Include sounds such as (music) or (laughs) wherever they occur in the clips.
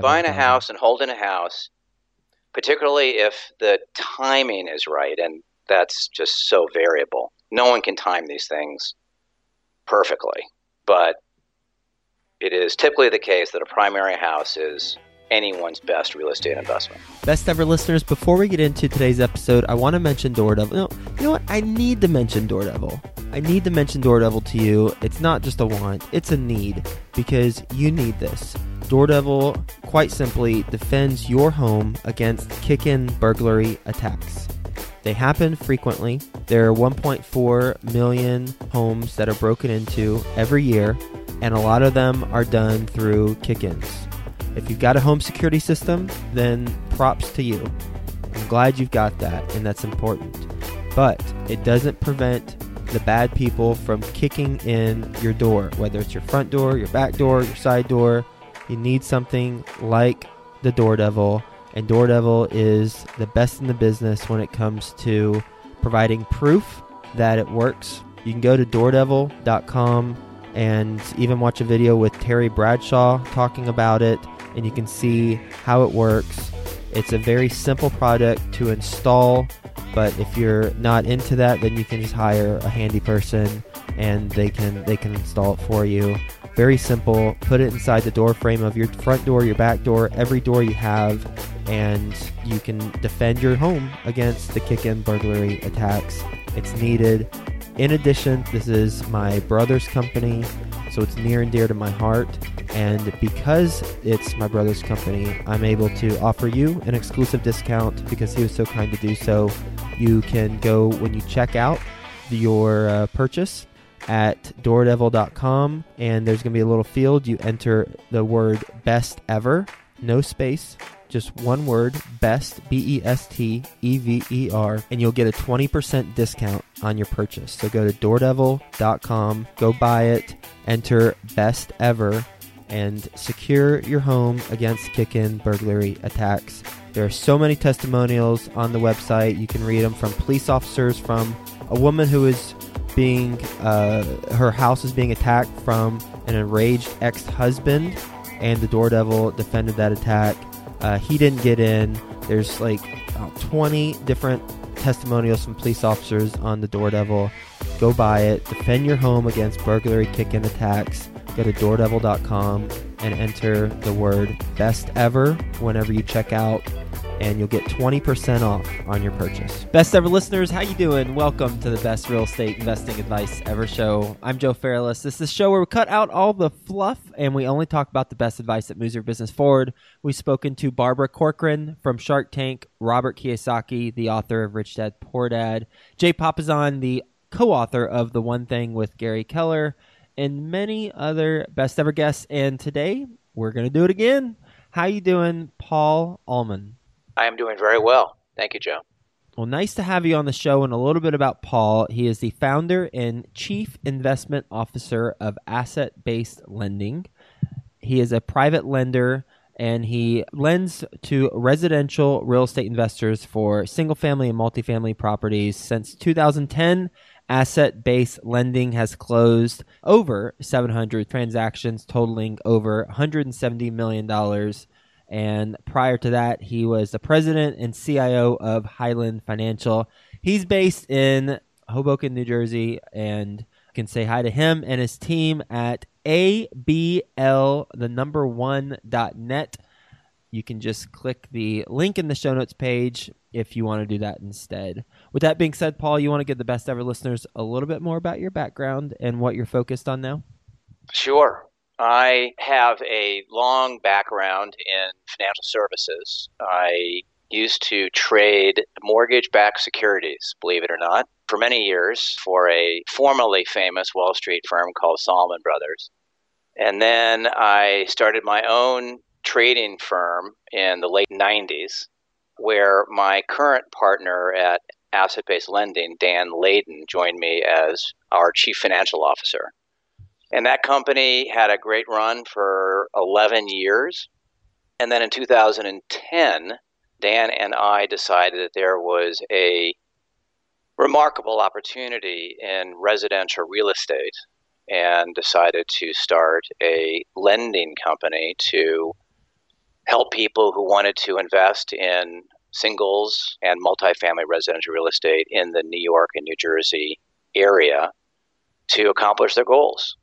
buying a house and holding a house, particularly if the timing is right, and that's just so variable. No one can time these things perfectly, but it is typically the case that a primary house is anyone's best real estate investment. Best ever listeners, before we get into today's episode, I want to mention Doordevil. No, you know what? I need to mention Doordevil. I need to mention Doordevil to you. It's not just a want, it's a need because you need this. Doordevil, quite simply, defends your home against kick in burglary attacks. They happen frequently. There are 1.4 million homes that are broken into every year, and a lot of them are done through kick ins. If you've got a home security system, then props to you. I'm glad you've got that, and that's important. But it doesn't prevent the bad people from kicking in your door, whether it's your front door, your back door, your side door. You need something like the Doordevil, and Doordevil is the best in the business when it comes to providing proof that it works. You can go to doordevil.com and even watch a video with Terry Bradshaw talking about it, and you can see how it works. It's a very simple product to install, but if you're not into that, then you can just hire a handy person and they can they can install it for you. Very simple. Put it inside the door frame of your front door, your back door, every door you have, and you can defend your home against the kick-in burglary attacks. It's needed. In addition, this is my brother's company, so it's near and dear to my heart. And because it's my brother's company, I'm able to offer you an exclusive discount because he was so kind to do so. You can go when you check out your uh, purchase at doordevil.com, and there's going to be a little field. You enter the word best ever, no space, just one word, best, B E S T E V E R, and you'll get a 20% discount on your purchase. So go to doordevil.com, go buy it, enter best ever, and secure your home against kick in burglary attacks. There are so many testimonials on the website. You can read them from police officers, from a woman who is being, uh, her house is being attacked from an enraged ex husband, and the Doordevil defended that attack. Uh, he didn't get in. There's like uh, 20 different testimonials from police officers on the Doordevil. Go buy it. Defend your home against burglary kick in attacks. Go to doordevil.com and enter the word best ever whenever you check out and you'll get 20% off on your purchase. Best ever listeners, how you doing? Welcome to the best real estate investing advice ever show. I'm Joe Fairless. This is the show where we cut out all the fluff and we only talk about the best advice that moves your business forward. We've spoken to Barbara Corcoran from Shark Tank, Robert Kiyosaki, the author of Rich Dad Poor Dad, Jay Papasan, the co-author of The One Thing with Gary Keller, and many other best ever guests. And today we're going to do it again. How you doing, Paul Ullman? I am doing very well. Thank you, Joe. Well, nice to have you on the show and a little bit about Paul. He is the founder and chief investment officer of Asset Based Lending. He is a private lender and he lends to residential real estate investors for single family and multifamily properties. Since 2010, asset based lending has closed over 700 transactions totaling over $170 million and prior to that, he was the president and CIO of Highland Financial. He's based in Hoboken, New Jersey, and you can say hi to him and his team at ABL, the number one dot net. You can just click the link in the show notes page if you want to do that instead. With that being said, Paul, you want to give the best ever listeners a little bit more about your background and what you're focused on now? Sure. I have a long background in financial services. I used to trade mortgage backed securities, believe it or not, for many years for a formerly famous Wall Street firm called Salomon Brothers. And then I started my own trading firm in the late 90s, where my current partner at Asset Based Lending, Dan Layden, joined me as our chief financial officer. And that company had a great run for 11 years. And then in 2010, Dan and I decided that there was a remarkable opportunity in residential real estate and decided to start a lending company to help people who wanted to invest in singles and multifamily residential real estate in the New York and New Jersey area to accomplish their goals.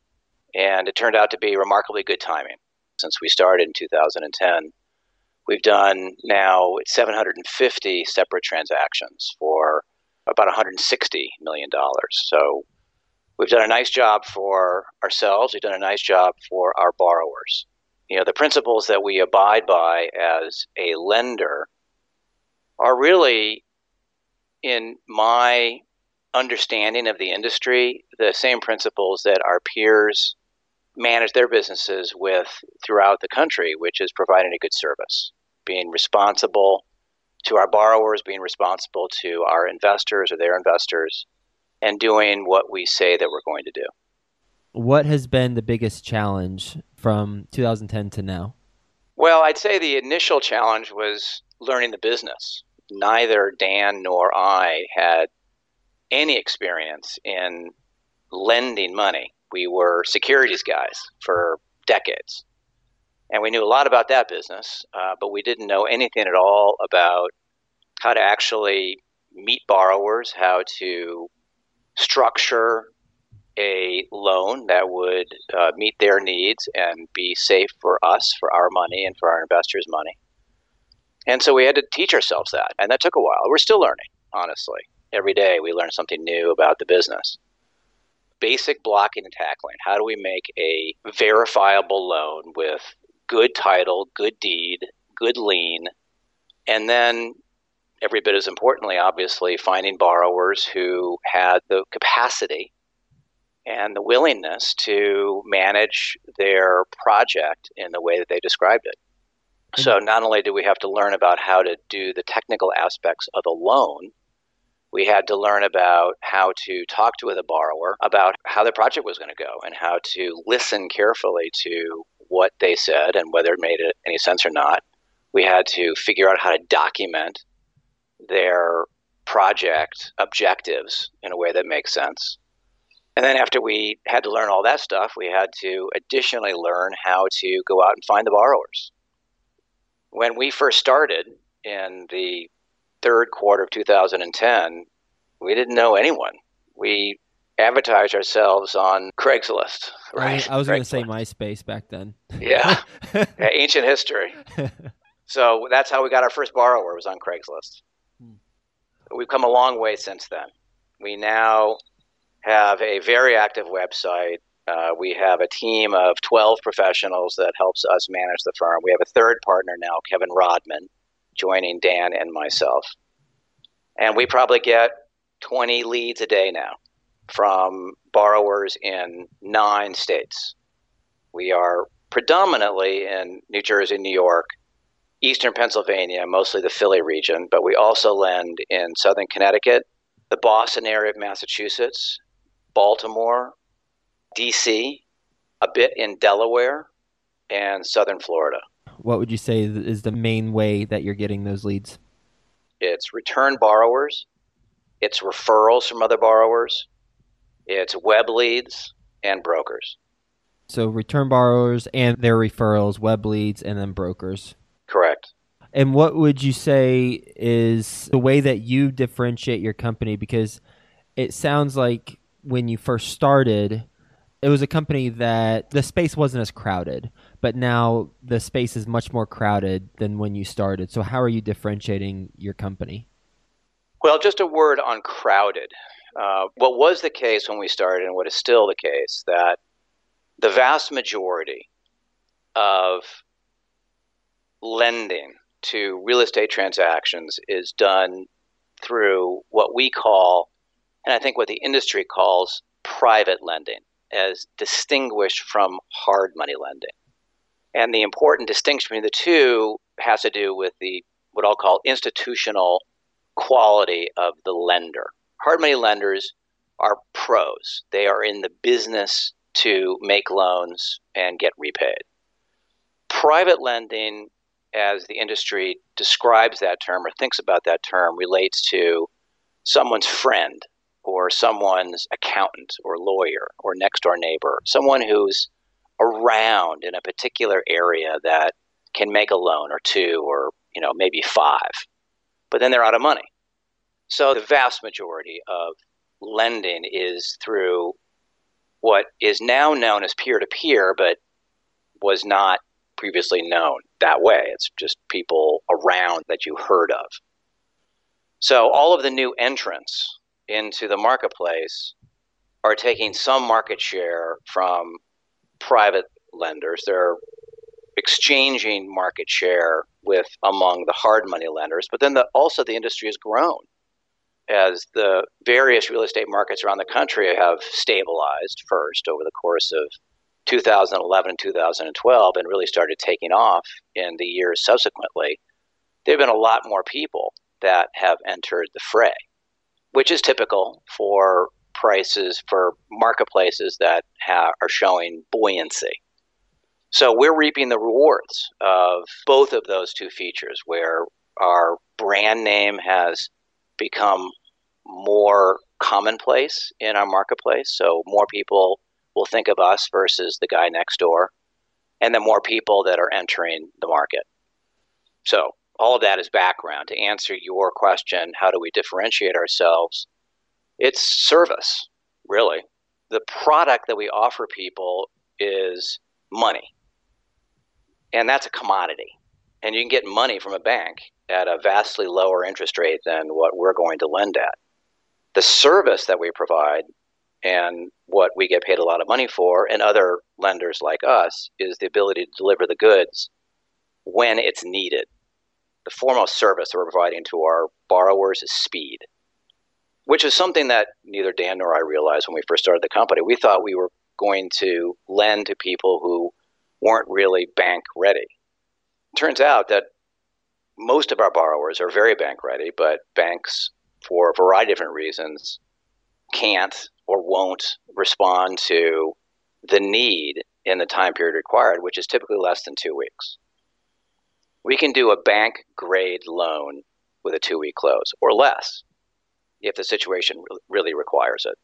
And it turned out to be remarkably good timing. Since we started in 2010, we've done now 750 separate transactions for about $160 million. So we've done a nice job for ourselves, we've done a nice job for our borrowers. You know, the principles that we abide by as a lender are really, in my understanding of the industry, the same principles that our peers manage their businesses with throughout the country, which is providing a good service, being responsible to our borrowers, being responsible to our investors or their investors, and doing what we say that we're going to do. What has been the biggest challenge from 2010 to now? Well, I'd say the initial challenge was learning the business. Neither Dan nor I had any experience in lending money. We were securities guys for decades. And we knew a lot about that business, uh, but we didn't know anything at all about how to actually meet borrowers, how to structure a loan that would uh, meet their needs and be safe for us, for our money, and for our investors' money. And so we had to teach ourselves that. And that took a while. We're still learning, honestly. Every day we learn something new about the business. Basic blocking and tackling. How do we make a verifiable loan with good title, good deed, good lien, and then every bit as importantly, obviously, finding borrowers who had the capacity and the willingness to manage their project in the way that they described it. So mm-hmm. not only do we have to learn about how to do the technical aspects of the loan, we had to learn about how to talk to the borrower about how the project was going to go and how to listen carefully to what they said and whether it made any sense or not. We had to figure out how to document their project objectives in a way that makes sense. And then after we had to learn all that stuff, we had to additionally learn how to go out and find the borrowers. When we first started in the third quarter of 2010, we didn't know anyone. We advertised ourselves on Craigslist. Right? I, I was going to say MySpace back then. yeah. (laughs) yeah, ancient history. (laughs) so that's how we got our first borrower was on Craigslist. Hmm. We've come a long way since then. We now have a very active website. Uh, we have a team of 12 professionals that helps us manage the firm. We have a third partner now, Kevin Rodman, joining Dan and myself. And we probably get 20 leads a day now from borrowers in nine states. We are predominantly in New Jersey, New York, eastern Pennsylvania, mostly the Philly region, but we also lend in southern Connecticut, the Boston area of Massachusetts, Baltimore, DC, a bit in Delaware, and southern Florida. What would you say is the main way that you're getting those leads? It's return borrowers, it's referrals from other borrowers, it's web leads, and brokers. So return borrowers and their referrals, web leads, and then brokers. Correct. And what would you say is the way that you differentiate your company? Because it sounds like when you first started, it was a company that the space wasn't as crowded, but now the space is much more crowded than when you started. So, how are you differentiating your company? Well, just a word on crowded. Uh, what was the case when we started, and what is still the case, that the vast majority of lending to real estate transactions is done through what we call, and I think what the industry calls, private lending, as distinguished from hard money lending. And the important distinction between the two has to do with the what I'll call institutional quality of the lender. Hard money lenders are pros. They are in the business to make loans and get repaid. Private lending, as the industry describes that term or thinks about that term, relates to someone's friend or someone's accountant or lawyer or next door neighbor, someone who's around in a particular area that can make a loan or two or you know maybe five, but then they're out of money. So the vast majority of lending is through what is now known as peer to peer, but was not previously known that way. It's just people around that you heard of. So all of the new entrants into the marketplace are taking some market share from private lenders. They're exchanging market share with among the hard money lenders, but then the, also the industry has grown as the various real estate markets around the country have stabilized first over the course of 2011 and 2012 and really started taking off in the years subsequently, there have been a lot more people that have entered the fray, which is typical for prices for marketplaces that ha- are showing buoyancy. So we're reaping the rewards of both of those two features where our brand name has become more commonplace in our marketplace. So more people will think of us versus the guy next door, and the more people that are entering the market. So all of that is background. To answer your question, how do we differentiate ourselves? It's service, really. The product that we offer people is money, and that's a commodity. And you can get money from a bank at a vastly lower interest rate than what we're going to lend at. The service that we provide and what we get paid a lot of money for, and other lenders like us, is the ability to deliver the goods when it's needed. The foremost service that we're providing to our borrowers is speed, which is something that neither Dan nor I realized when we first started the company. We thought we were going to lend to people who weren't really bank ready. Turns out that most of our borrowers are very bank ready, but banks, for a variety of different reasons, can't or won't respond to the need in the time period required, which is typically less than two weeks. We can do a bank grade loan with a two week close or less if the situation really requires it.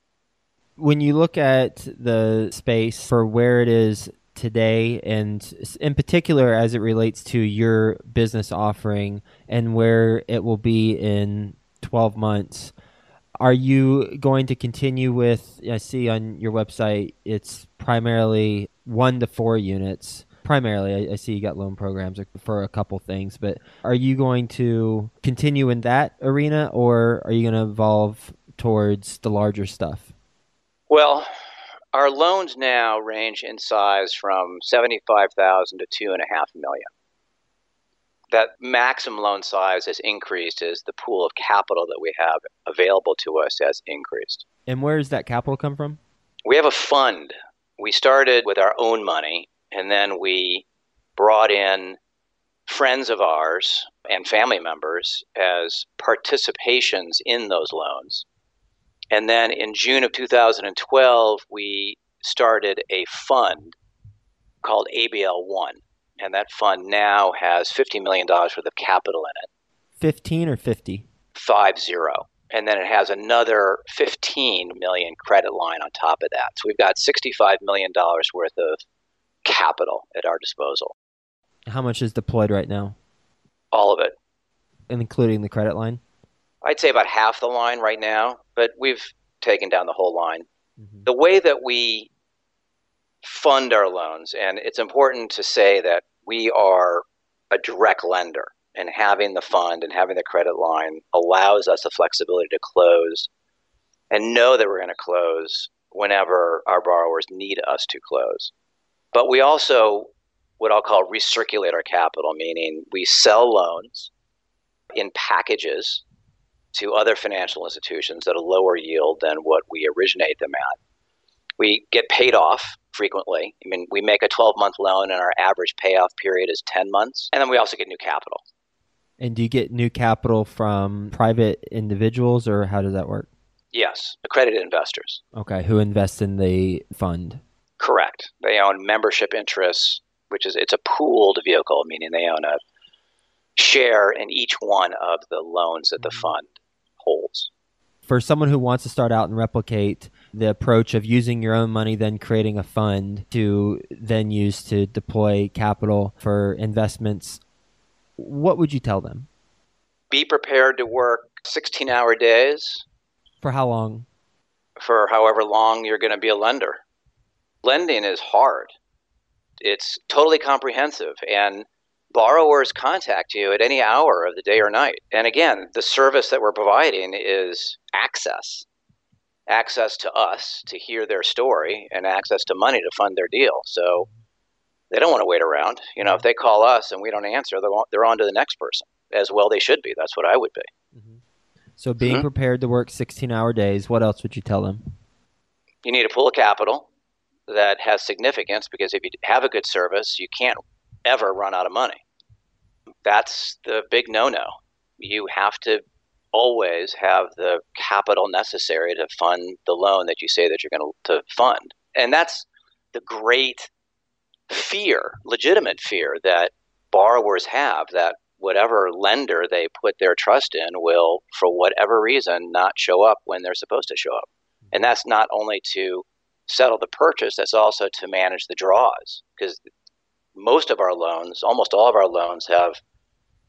When you look at the space for where it is today and in particular as it relates to your business offering and where it will be in 12 months are you going to continue with? I see on your website it's primarily one to four units. Primarily, I, I see you got loan programs for a couple things, but are you going to continue in that arena, or are you going to evolve towards the larger stuff? Well, our loans now range in size from seventy-five thousand to two and a half million that maximum loan size has increased as the pool of capital that we have available to us has increased. And where does that capital come from? We have a fund. We started with our own money, and then we brought in friends of ours and family members as participations in those loans. And then in June of 2012, we started a fund called ABL One and that fund now has $50 million worth of capital in it. 15 or 50? Five zero. And then it has another 15 million credit line on top of that. So we've got $65 million worth of capital at our disposal. How much is deployed right now? All of it. And including the credit line? I'd say about half the line right now, but we've taken down the whole line. Mm-hmm. The way that we fund our loans, and it's important to say that we are a direct lender, and having the fund and having the credit line allows us the flexibility to close and know that we're going to close whenever our borrowers need us to close. But we also, what I'll call recirculate our capital, meaning we sell loans in packages to other financial institutions at a lower yield than what we originate them at. We get paid off frequently. I mean, we make a 12 month loan and our average payoff period is 10 months. And then we also get new capital. And do you get new capital from private individuals or how does that work? Yes, accredited investors. Okay, who invest in the fund? Correct. They own membership interests, which is it's a pooled vehicle, meaning they own a share in each one of the loans that the mm-hmm. fund holds. For someone who wants to start out and replicate the approach of using your own money, then creating a fund to then use to deploy capital for investments, what would you tell them? Be prepared to work 16 hour days. For how long? For however long you're going to be a lender. Lending is hard, it's totally comprehensive. And borrowers contact you at any hour of the day or night. And again, the service that we're providing is access access to us to hear their story and access to money to fund their deal. So they don't want to wait around. You know, if they call us and we don't answer, they're on, they're on to the next person. As well, they should be. That's what I would be. Mm-hmm. So, being mm-hmm. prepared to work 16 hour days, what else would you tell them? You need a pool of capital that has significance because if you have a good service, you can't ever run out of money. That's the big no no. You have to always have the capital necessary to fund the loan that you say that you're going to fund. And that's the great fear, legitimate fear that borrowers have that whatever lender they put their trust in will, for whatever reason, not show up when they're supposed to show up. And that's not only to settle the purchase, that's also to manage the draws. Because most of our loans, almost all of our loans, have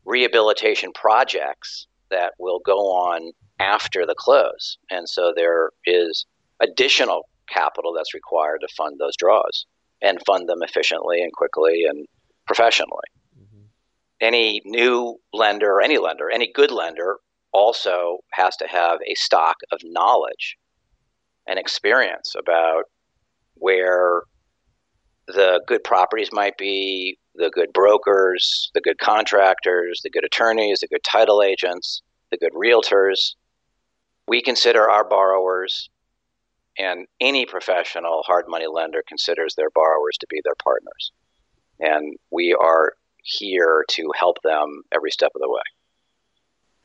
rehabilitation projects that will go on after the close. And so there is additional capital that's required to fund those draws and fund them efficiently and quickly and professionally. Mm-hmm. Any new lender, any lender, any good lender also has to have a stock of knowledge and experience about where the good properties might be, the good brokers, the good contractors, the good attorneys, the good title agents, the good realtors. We consider our borrowers, and any professional hard money lender considers their borrowers to be their partners. And we are here to help them every step of the way.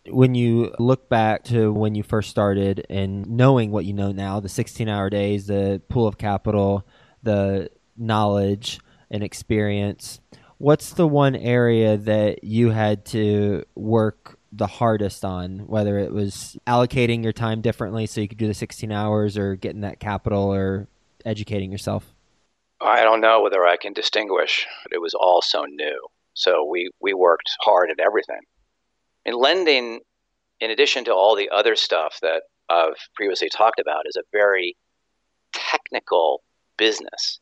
When you look back to when you first started and knowing what you know now, the 16 hour days, the pool of capital, the knowledge and experience, what's the one area that you had to work the hardest on? Whether it was allocating your time differently so you could do the 16 hours or getting that capital or educating yourself? I don't know whether i can distinguish. It was all so new. So we we worked hard at everything in lending in addition to all the other stuff that i've previously talked about is a very technical business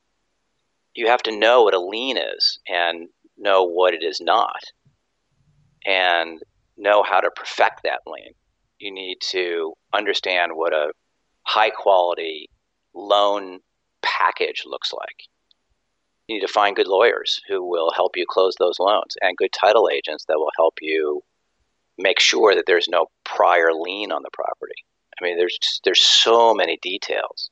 you have to know what a lien is and know what it is not. And know how to perfect that lien. You need to understand what a high quality loan package looks like. You need to find good lawyers who will help you close those loans and good title agents that will help you make sure that there's no prior lien on the property. I mean, there's there's so many details.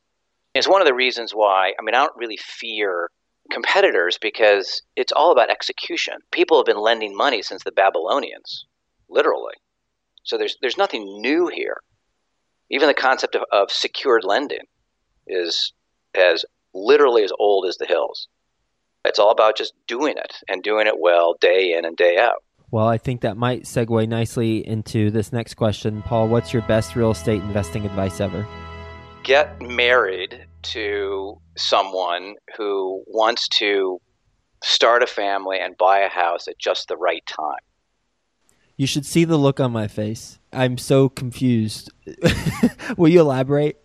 It's one of the reasons why I mean I don't really fear competitors because it's all about execution. People have been lending money since the Babylonians, literally. So there's there's nothing new here. Even the concept of, of secured lending is as literally as old as the hills. It's all about just doing it and doing it well day in and day out. Well, I think that might segue nicely into this next question. Paul, what's your best real estate investing advice ever? Get married to someone who wants to start a family and buy a house at just the right time. You should see the look on my face. I'm so confused. (laughs) will you elaborate?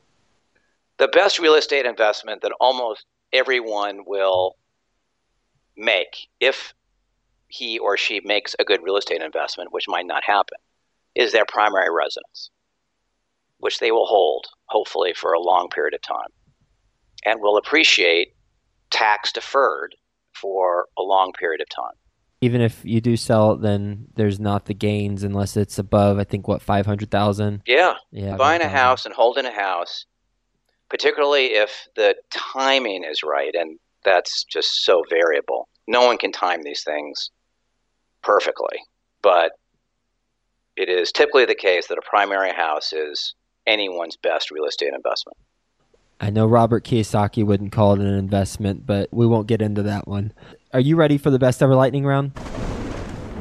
The best real estate investment that almost everyone will make if he or she makes a good real estate investment, which might not happen, is their primary residence, which they will hold, hopefully, for a long period of time and will appreciate tax deferred for a long period of time. Even if you do sell it, then there's not the gains unless it's above, I think, what, 500,000? Yeah. yeah. Buying a house and holding a house, particularly if the timing is right, and that's just so variable. No one can time these things perfectly, but it is typically the case that a primary house is anyone's best real estate investment. I know Robert Kiyosaki wouldn't call it an investment, but we won't get into that one. Are you ready for the best ever lightning round?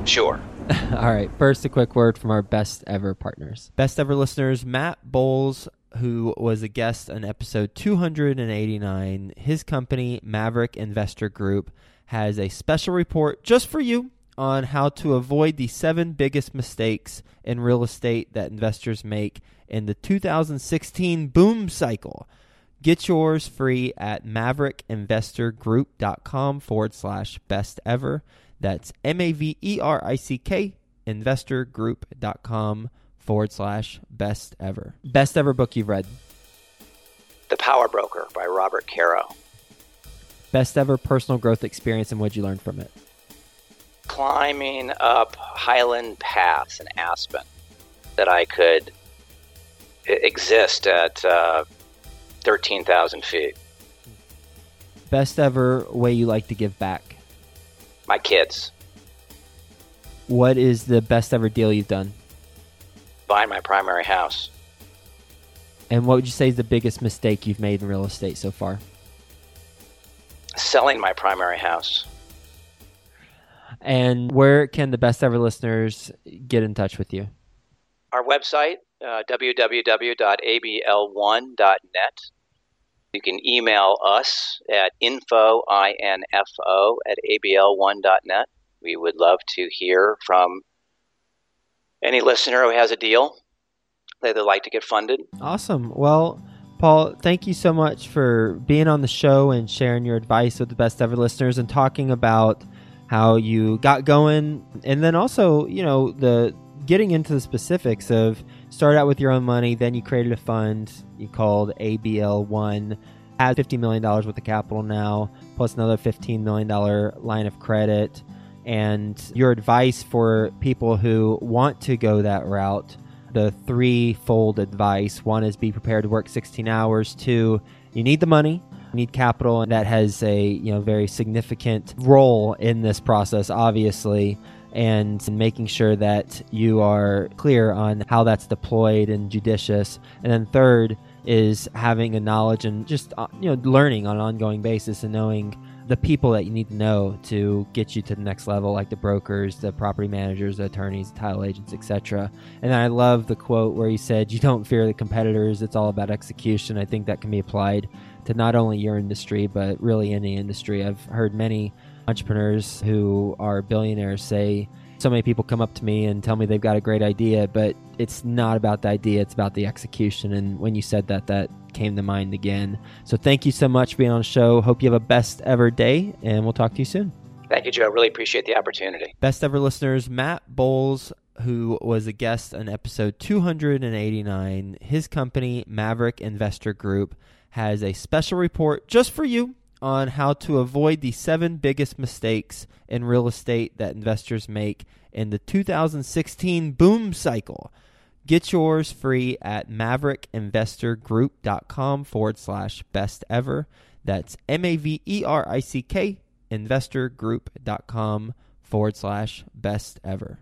Sure. (laughs) All right. First, a quick word from our best ever partners. Best ever listeners, Matt Bowles who was a guest on episode 289. His company, Maverick Investor Group, has a special report just for you on how to avoid the seven biggest mistakes in real estate that investors make in the 2016 boom cycle. Get yours free at maverickinvestorgroup.com forward slash best ever. That's M A V E R I C K investorgroup.com forward slash best ever. Best ever book you've read. The Power Broker by Robert Caro. Best ever personal growth experience and what'd you learn from it? Climbing up Highland Pass in Aspen that I could exist at uh, 13,000 feet. Best ever way you like to give back? My kids. What is the best ever deal you've done? Buying my primary house. And what would you say is the biggest mistake you've made in real estate so far? Selling my primary house. And where can the best ever listeners get in touch with you? Our website, uh, www.abl1.net. You can email us at info, I-N-F-O, at abl1.net. We would love to hear from any listener who has a deal that they'd like to get funded. Awesome. Well, Paul, thank you so much for being on the show and sharing your advice with the best ever listeners and talking about how you got going and then also, you know, the getting into the specifics of start out with your own money, then you created a fund you called ABL1 has $50 million worth of capital now, plus another $15 million line of credit and your advice for people who want to go that route the threefold advice. One is be prepared to work 16 hours. Two you need the money need capital and that has a you know very significant role in this process obviously and making sure that you are clear on how that's deployed and judicious and then third is having a knowledge and just uh, you know learning on an ongoing basis and knowing the people that you need to know to get you to the next level, like the brokers, the property managers, the attorneys, the title agents, etc. And I love the quote where he said, "You don't fear the competitors; it's all about execution." I think that can be applied to not only your industry, but really any industry. I've heard many entrepreneurs who are billionaires say, so many people come up to me and tell me they've got a great idea, but it's not about the idea, it's about the execution. And when you said that, that came to mind again. So thank you so much for being on the show. Hope you have a best ever day, and we'll talk to you soon. Thank you, Joe. I really appreciate the opportunity. Best ever listeners, Matt Bowles, who was a guest on episode 289, his company, Maverick Investor Group, has a special report just for you on how to avoid the seven biggest mistakes in real estate that investors make in the 2016 boom cycle. Get yours free at maverickinvestorgroup.com forward slash best ever. That's M A V E R I C K investorgroup.com forward slash best ever.